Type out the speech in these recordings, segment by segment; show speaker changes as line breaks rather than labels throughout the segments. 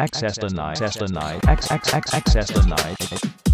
Access denied. Access denied. Access access denied.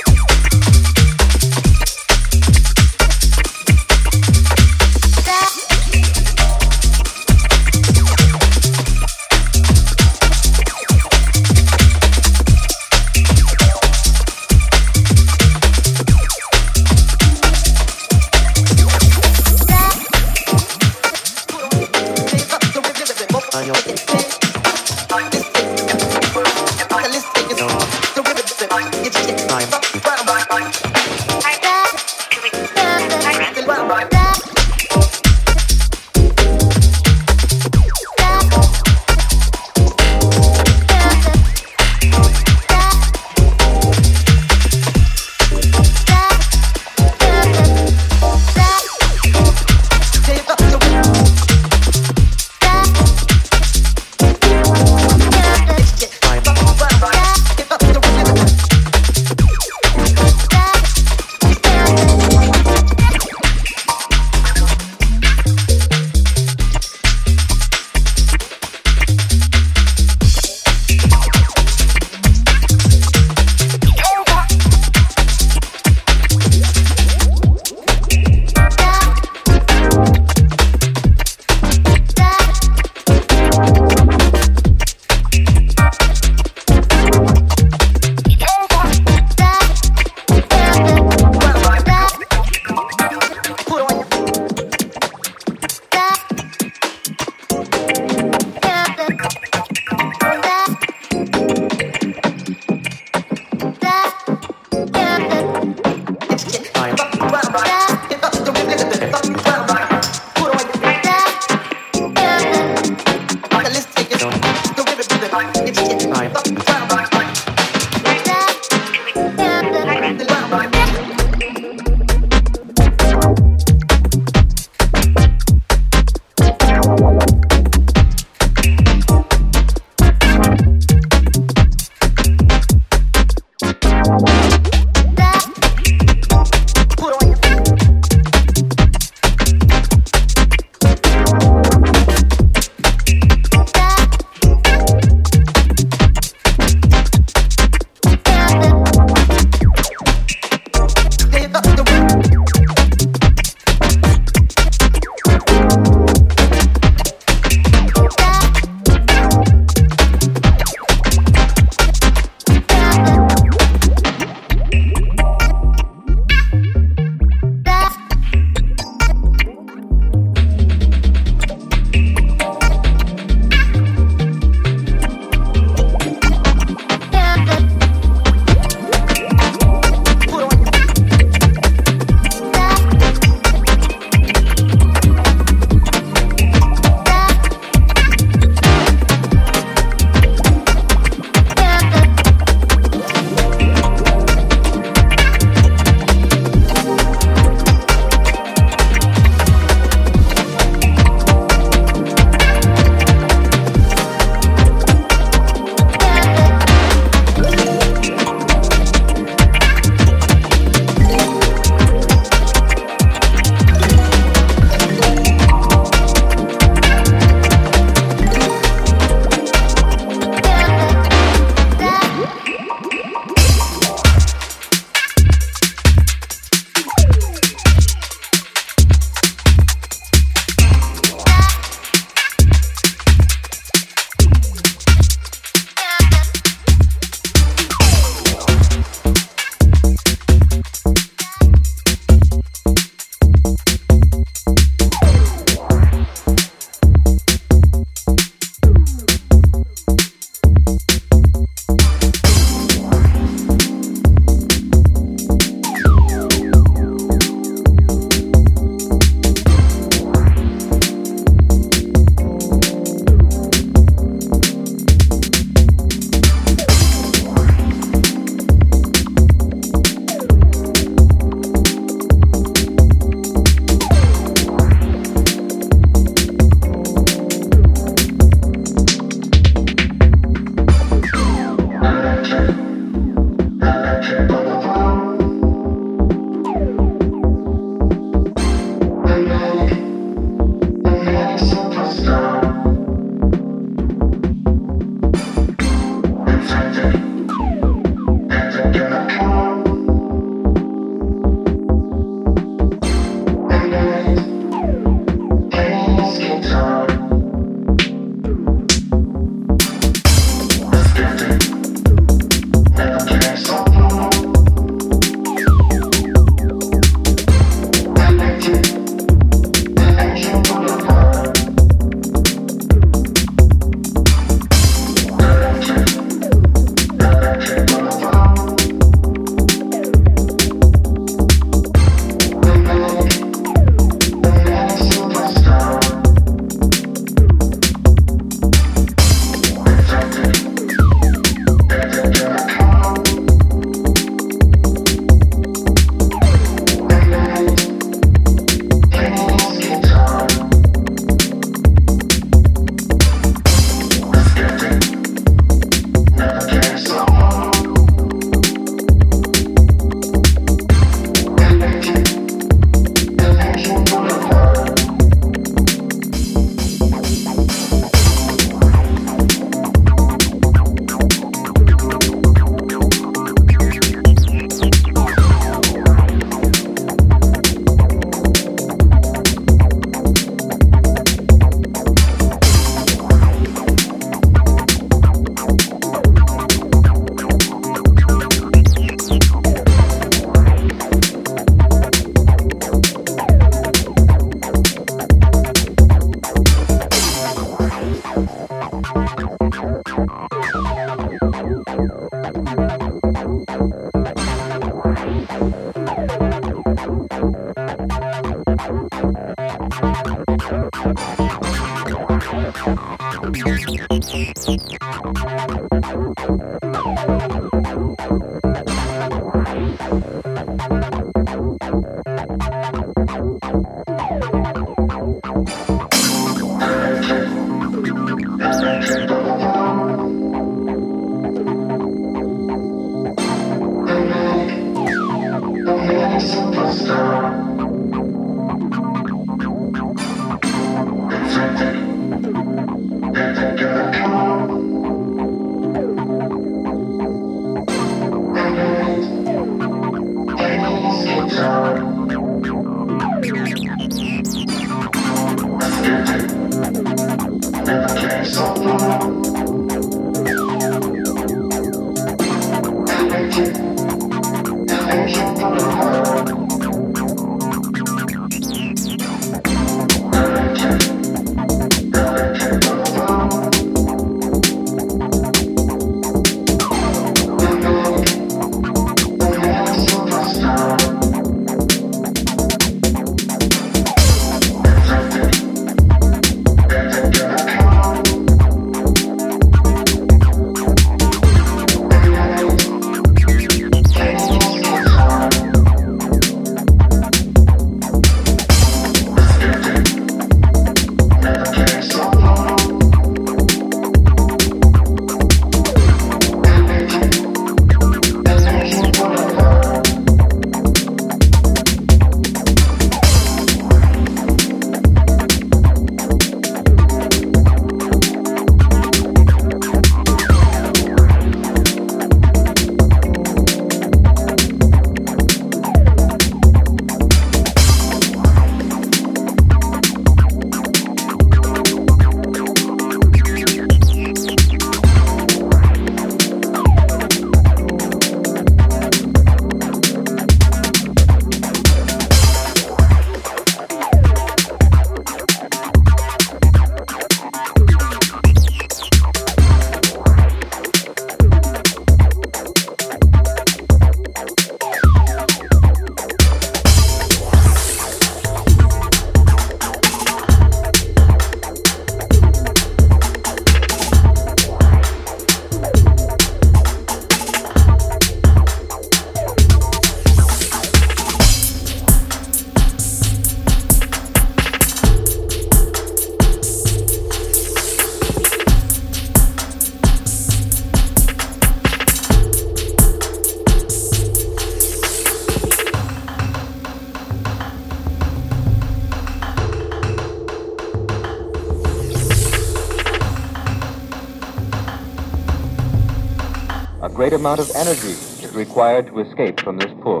Amount of energy is required to escape from this pull.